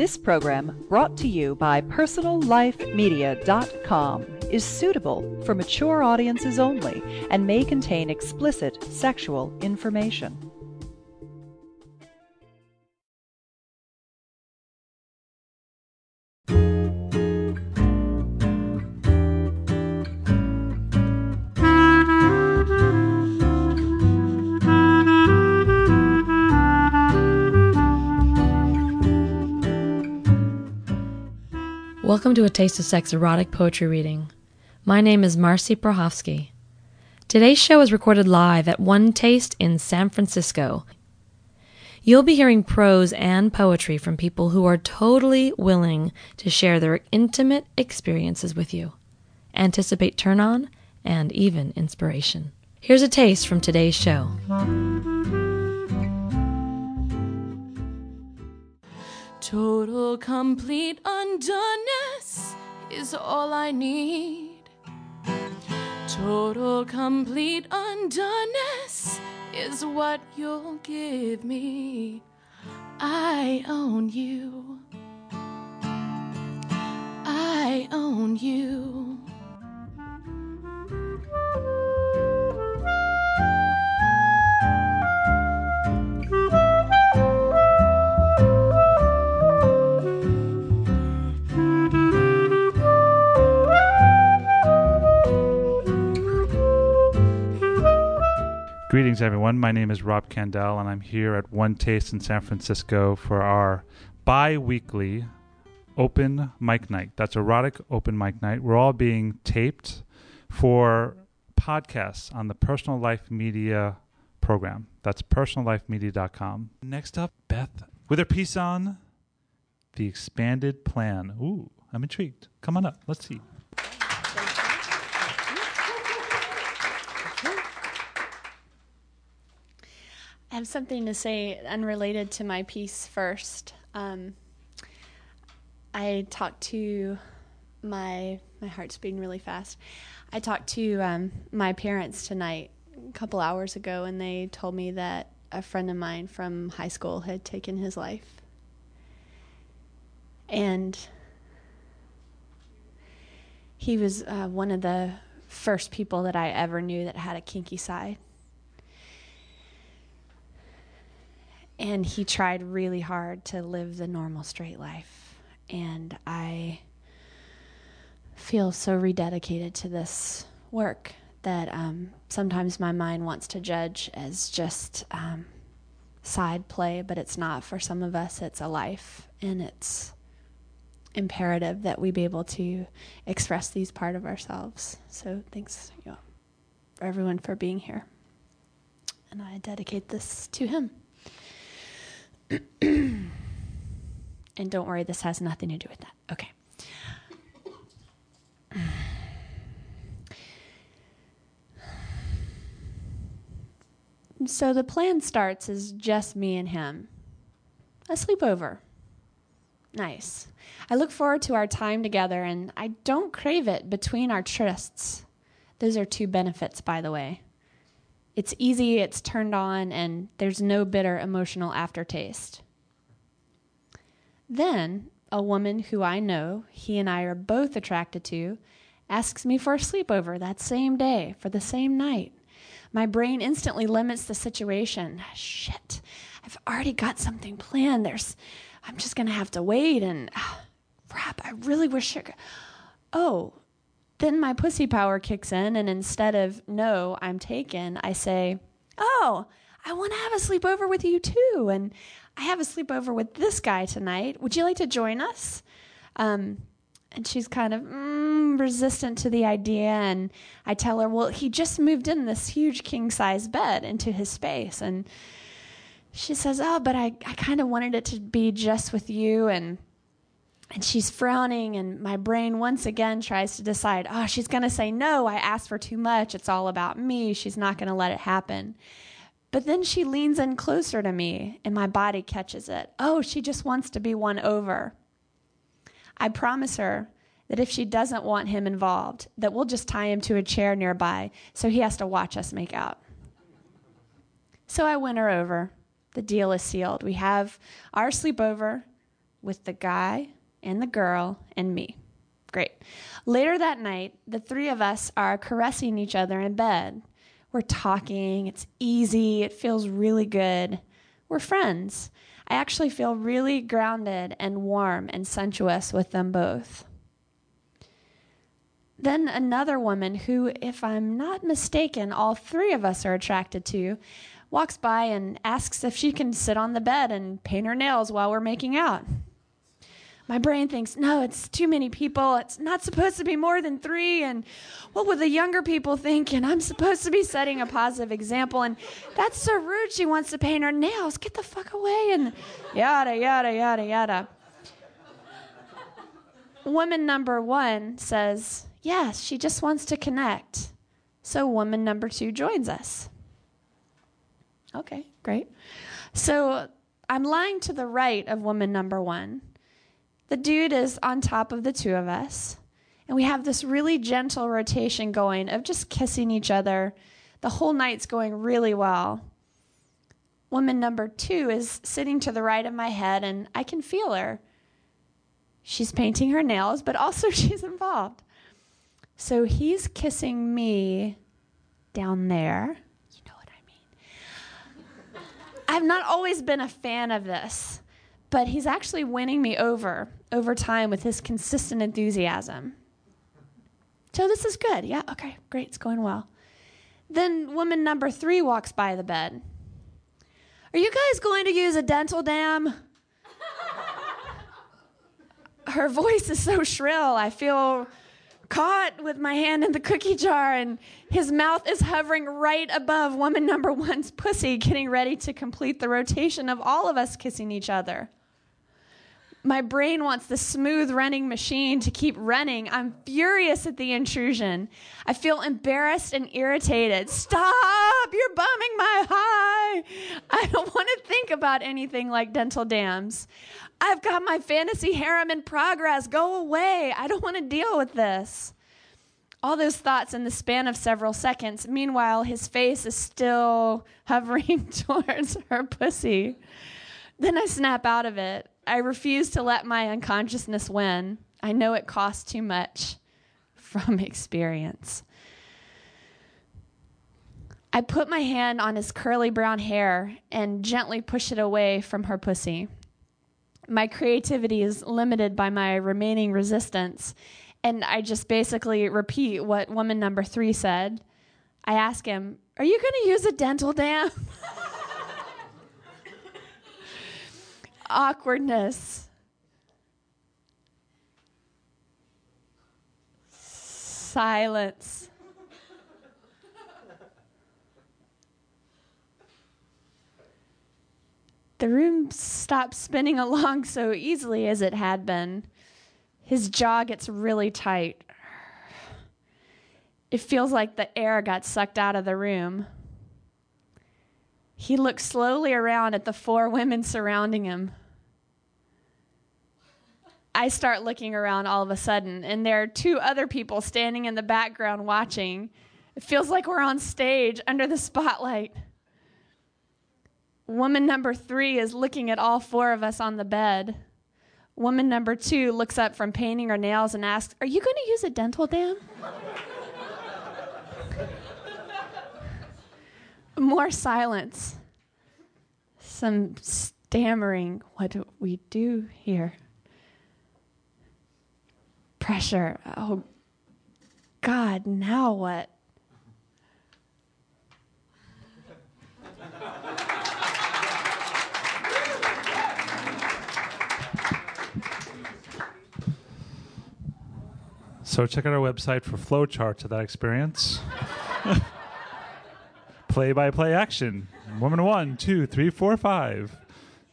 This program, brought to you by PersonalLifeMedia.com, is suitable for mature audiences only and may contain explicit sexual information. Welcome to a Taste of Sex erotic poetry reading. My name is Marcy Prohofsky. Today's show is recorded live at One Taste in San Francisco. You'll be hearing prose and poetry from people who are totally willing to share their intimate experiences with you. Anticipate turn on and even inspiration. Here's a taste from today's show. Total complete undoneness is all I need. Total complete undoneness is what you'll give me. I own you. I own you. Greetings, everyone. My name is Rob Kandell, and I'm here at One Taste in San Francisco for our bi weekly open mic night. That's erotic open mic night. We're all being taped for podcasts on the Personal Life Media program. That's personallifemedia.com. Next up, Beth with her piece on the expanded plan. Ooh, I'm intrigued. Come on up. Let's see. Have something to say unrelated to my piece first. Um, I talked to my my heart's beating really fast. I talked to um, my parents tonight a couple hours ago, and they told me that a friend of mine from high school had taken his life, and he was uh, one of the first people that I ever knew that had a kinky side. And he tried really hard to live the normal straight life. And i feel so rededicated to this work that um, sometimes my mind wants to judge as just um, side play but it's not for some of us. It's a life. And it's imperative that we be able to express these part of ourselves. So thanks you know, everyone for being here. And i dedicate this to him and don't worry, this has nothing to do with that. Okay. So the plan starts as just me and him. A sleepover. Nice. I look forward to our time together and I don't crave it between our trysts. Those are two benefits, by the way. It's easy, it's turned on, and there's no bitter emotional aftertaste. Then, a woman who I know, he and I are both attracted to, asks me for a sleepover that same day for the same night. My brain instantly limits the situation. Shit, I've already got something planned. There's, I'm just gonna have to wait and, uh, crap, I really wish I could. Oh, then my pussy power kicks in, and instead of no, I'm taken, I say, oh, I want to have a sleepover with you too. And I have a sleepover with this guy tonight. Would you like to join us? Um, and she's kind of mm, resistant to the idea. And I tell her, well, he just moved in this huge king size bed into his space. And she says, oh, but I, I kind of wanted it to be just with you. And and she's frowning, and my brain once again tries to decide, oh, she's going to say no. I asked for too much. It's all about me. She's not going to let it happen. But then she leans in closer to me, and my body catches it. Oh, she just wants to be won over. I promise her that if she doesn't want him involved, that we'll just tie him to a chair nearby so he has to watch us make out. So I win her over. The deal is sealed. We have our sleepover with the guy and the girl and me. Great. Later that night, the three of us are caressing each other in bed. We're talking, it's easy, it feels really good. We're friends. I actually feel really grounded and warm and sensuous with them both. Then another woman, who, if I'm not mistaken, all three of us are attracted to, walks by and asks if she can sit on the bed and paint her nails while we're making out. My brain thinks, no, it's too many people. It's not supposed to be more than three. And what would the younger people think? And I'm supposed to be setting a positive example. And that's so rude. She wants to paint her nails. Get the fuck away. And yada, yada, yada, yada. Woman number one says, yes, she just wants to connect. So woman number two joins us. Okay, great. So I'm lying to the right of woman number one. The dude is on top of the two of us. And we have this really gentle rotation going of just kissing each other. The whole night's going really well. Woman number two is sitting to the right of my head, and I can feel her. She's painting her nails, but also she's involved. So he's kissing me down there. You know what I mean. I've not always been a fan of this, but he's actually winning me over over time with his consistent enthusiasm. So this is good. Yeah, okay, great, it's going well. Then woman number three walks by the bed. Are you guys going to use a dental dam? Her voice is so shrill, I feel caught with my hand in the cookie jar, and his mouth is hovering right above woman number one's pussy, getting ready to complete the rotation of all of us kissing each other my brain wants the smooth running machine to keep running. I'm furious at the intrusion. I feel embarrassed and irritated. Stop! You're bumming my high. I don't want to think about anything like dental dams. I've got my fantasy harem in progress. Go away. I don't want to deal with this. All those thoughts in the span of several seconds. Meanwhile, his face is still hovering towards her pussy. Then I snap out of it. I refuse to let my unconsciousness win. I know it costs too much from experience. I put my hand on his curly brown hair and gently push it away from her pussy. My creativity is limited by my remaining resistance, and I just basically repeat what woman number three said. I ask him, Are you going to use a dental dam? awkwardness. Silence. The room stops spinning along so easily as it had been. His jaw gets really tight. It feels like the air got sucked out of the room. He looks slowly around at the four women surrounding him. I start looking around all of a sudden, and there are two other people standing in the background watching. It feels like we're on stage under the spotlight. Woman number three is looking at all four of us on the bed. Woman number two looks up from painting her nails and asks, Are you going to use a dental dam? More silence. Some stammering. What do we do here? Pressure. Oh, God, now what? So check out our website for flowcharts of that experience. play by play action. Woman one, two, three, four, five.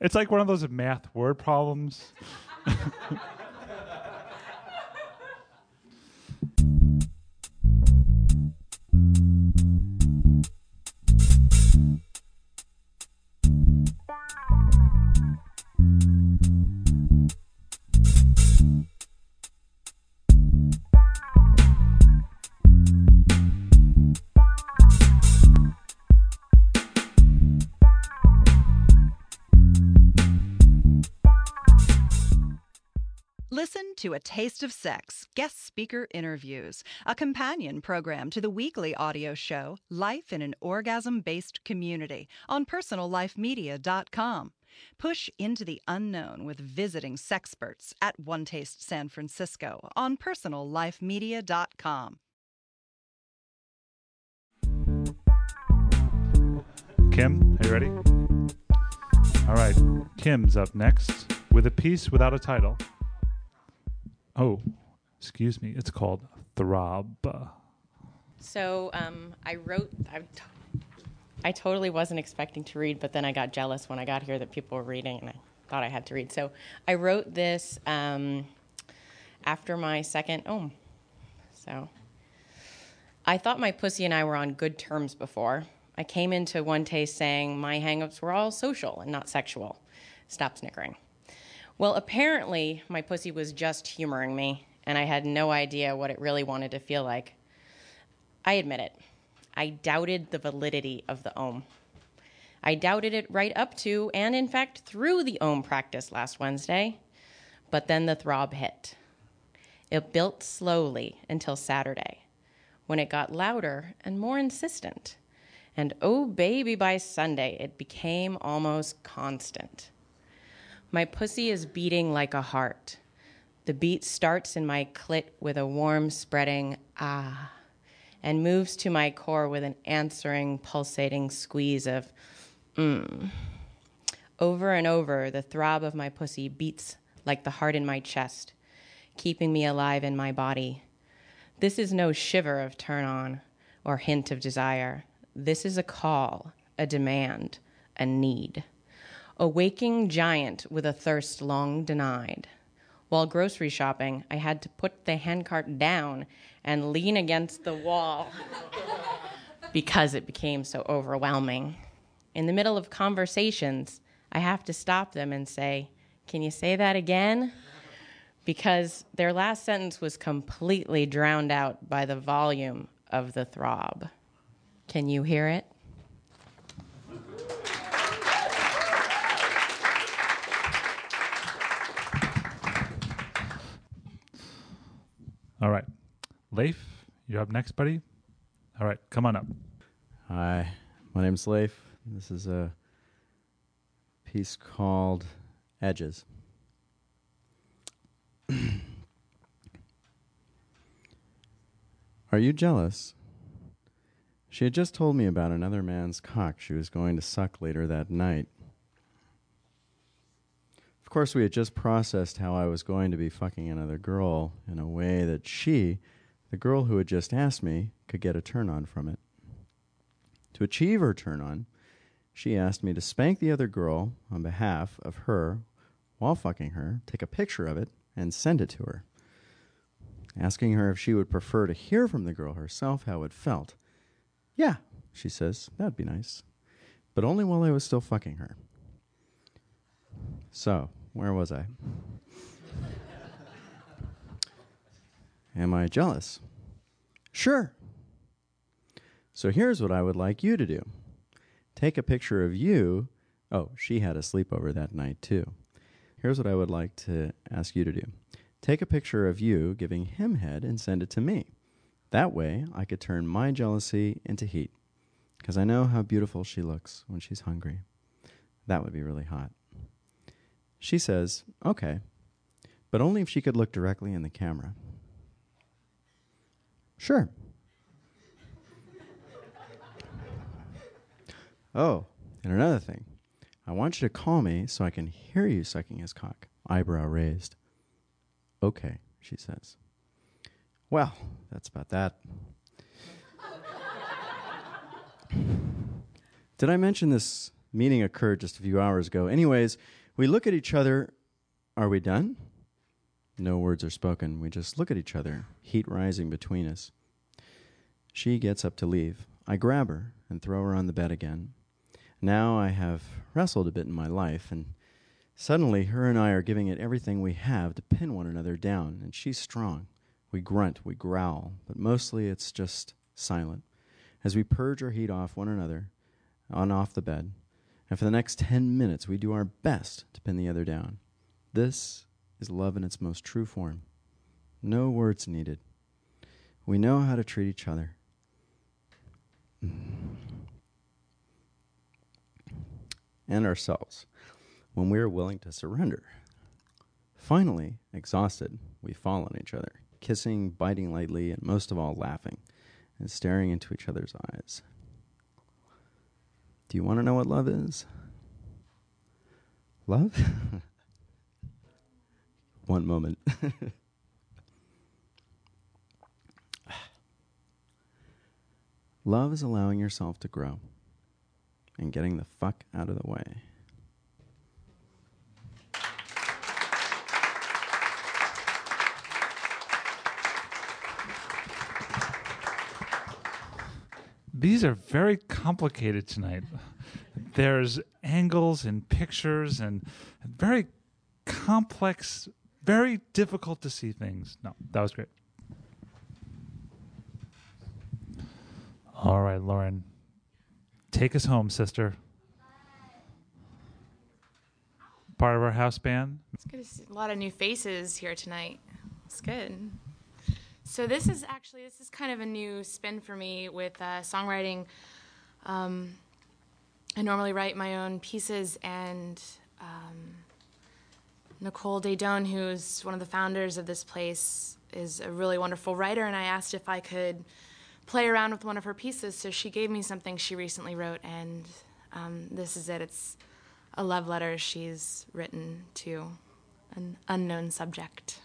It's like one of those math word problems. to A Taste of Sex guest speaker interviews, a companion program to the weekly audio show Life in an Orgasm Based Community on PersonalLifeMedia.com. Push into the unknown with visiting sexperts at One Taste San Francisco on PersonalLifeMedia.com. Kim, are you ready? All right, Kim's up next with a piece without a title. Oh, excuse me. It's called Throb. So um, I wrote. I, t- I totally wasn't expecting to read, but then I got jealous when I got here that people were reading, and I thought I had to read. So I wrote this um, after my second ohm. So I thought my pussy and I were on good terms before. I came into one taste saying my hangups were all social and not sexual. Stop snickering. Well, apparently, my pussy was just humoring me, and I had no idea what it really wanted to feel like. I admit it. I doubted the validity of the ohm. I doubted it right up to, and in fact, through the ohm practice last Wednesday. But then the throb hit. It built slowly until Saturday, when it got louder and more insistent. And oh, baby, by Sunday, it became almost constant. My pussy is beating like a heart. The beat starts in my clit with a warm, spreading ah, and moves to my core with an answering, pulsating squeeze of mmm. Over and over, the throb of my pussy beats like the heart in my chest, keeping me alive in my body. This is no shiver of turn on or hint of desire. This is a call, a demand, a need a waking giant with a thirst long denied. While grocery shopping, I had to put the handcart down and lean against the wall because it became so overwhelming. In the middle of conversations, I have to stop them and say, Can you say that again? Because their last sentence was completely drowned out by the volume of the throb. Can you hear it? All right. Leif, you're up next, buddy. All right, come on up. Hi, my name's Leif. This is a piece called Edges. Are you jealous? She had just told me about another man's cock she was going to suck later that night. Of course, we had just processed how I was going to be fucking another girl in a way that she, the girl who had just asked me, could get a turn on from it. To achieve her turn on, she asked me to spank the other girl on behalf of her while fucking her, take a picture of it, and send it to her. Asking her if she would prefer to hear from the girl herself how it felt. Yeah, she says, that'd be nice. But only while I was still fucking her. So, where was I? Am I jealous? Sure. So here's what I would like you to do take a picture of you. Oh, she had a sleepover that night too. Here's what I would like to ask you to do take a picture of you giving him head and send it to me. That way, I could turn my jealousy into heat. Because I know how beautiful she looks when she's hungry. That would be really hot. She says, Okay, but only if she could look directly in the camera. Sure. oh, and another thing. I want you to call me so I can hear you sucking his cock, eyebrow raised. Okay, she says. Well, that's about that. Did I mention this meeting occurred just a few hours ago? Anyways, we look at each other. Are we done? No words are spoken. We just look at each other, heat rising between us. She gets up to leave. I grab her and throw her on the bed again. Now I have wrestled a bit in my life, and suddenly her and I are giving it everything we have to pin one another down, and she's strong. We grunt, we growl, but mostly it's just silent as we purge our heat off one another on off the bed and for the next 10 minutes, we do our best to pin the other down. This is love in its most true form. No words needed. We know how to treat each other. Mm. And ourselves when we are willing to surrender. Finally, exhausted, we fall on each other, kissing, biting lightly, and most of all, laughing and staring into each other's eyes. Do you want to know what love is? Love? One moment. Love is allowing yourself to grow and getting the fuck out of the way. These are very complicated tonight. There's angles and pictures and very complex, very difficult to see things. No, that was great. All right, Lauren. Take us home, sister. Part of our house band. It's good to see a lot of new faces here tonight. It's good. So this is actually this is kind of a new spin for me with uh, songwriting. Um, I normally write my own pieces, and um, Nicole Daedone, who's one of the founders of this place, is a really wonderful writer, and I asked if I could play around with one of her pieces. So she gave me something she recently wrote, and um, this is it. It's a love letter she's written to an unknown subject.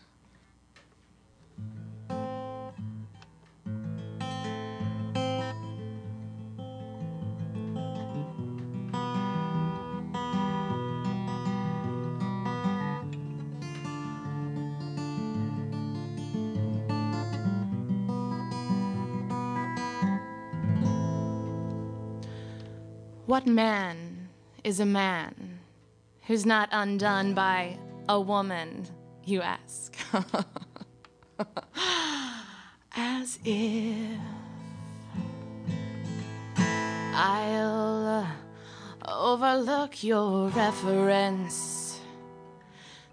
What man is a man who's not undone by a woman, you ask? As if I'll uh, overlook your reference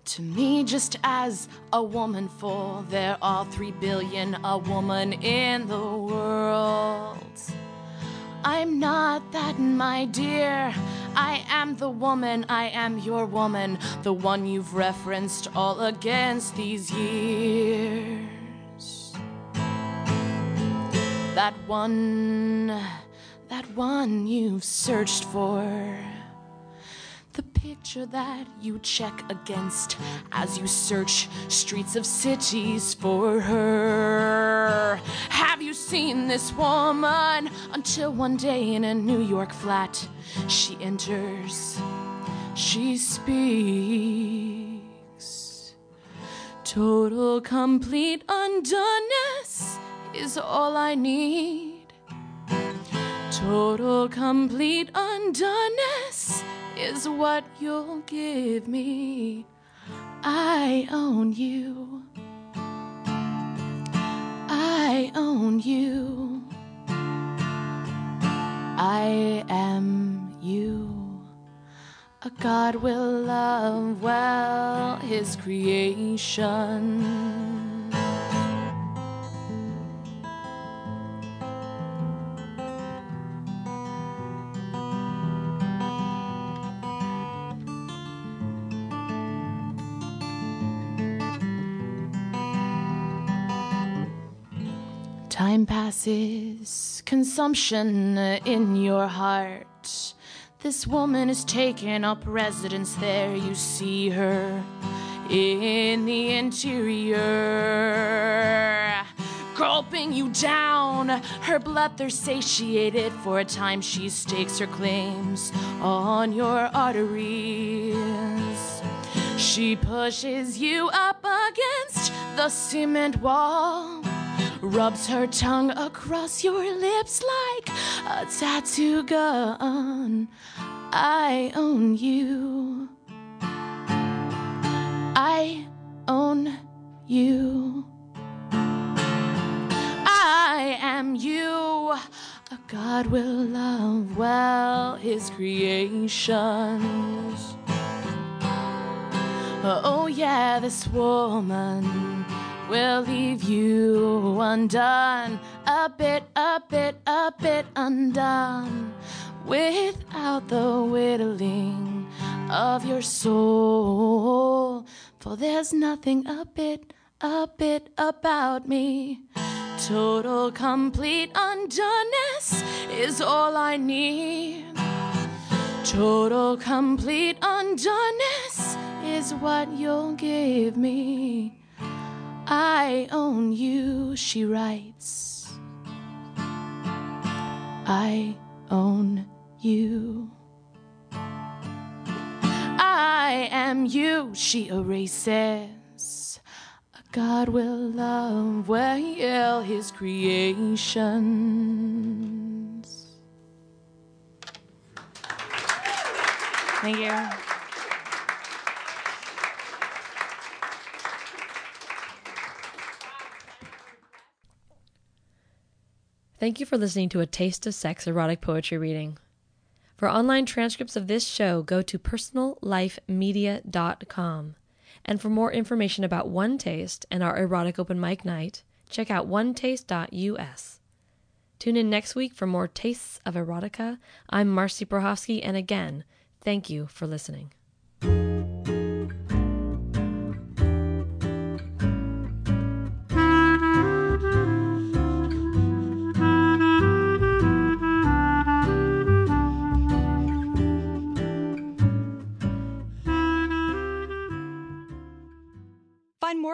to me just as a woman, for there are three billion a woman in the world. I'm not that, my dear. I am the woman, I am your woman, the one you've referenced all against these years. That one, that one you've searched for. Picture that you check against as you search streets of cities for her. Have you seen this woman? Until one day in a New York flat, she enters, she speaks. Total, complete undoneness is all I need. Total, complete undoneness is what you'll give me. I own you. I own you. I am you. A God will love well his creation. Time passes, consumption uh, in your heart. This woman is taking up residence there. You see her in the interior, gulping you down. Her bloodthirst satiated for a time. She stakes her claims on your arteries. She pushes you up against the cement wall rubs her tongue across your lips like a tattoo gun. I own you. I own you. I am you. A God will love well his creations. Oh, yeah, this woman will leave you undone, a bit, a bit, a bit undone, without the whittling of your soul. For there's nothing a bit, a bit about me. Total, complete undoneness is all I need. Total, complete undoneness is what you'll give me. I own you, she writes. I own you. I am you, she erases. God will love well his creations. Thank you. Thank you for listening to a Taste of Sex erotic poetry reading. For online transcripts of this show, go to personallifemedia.com. And for more information about One Taste and our erotic open mic night, check out onetaste.us. Tune in next week for more Tastes of Erotica. I'm Marcy Prohofsky, and again, thank you for listening.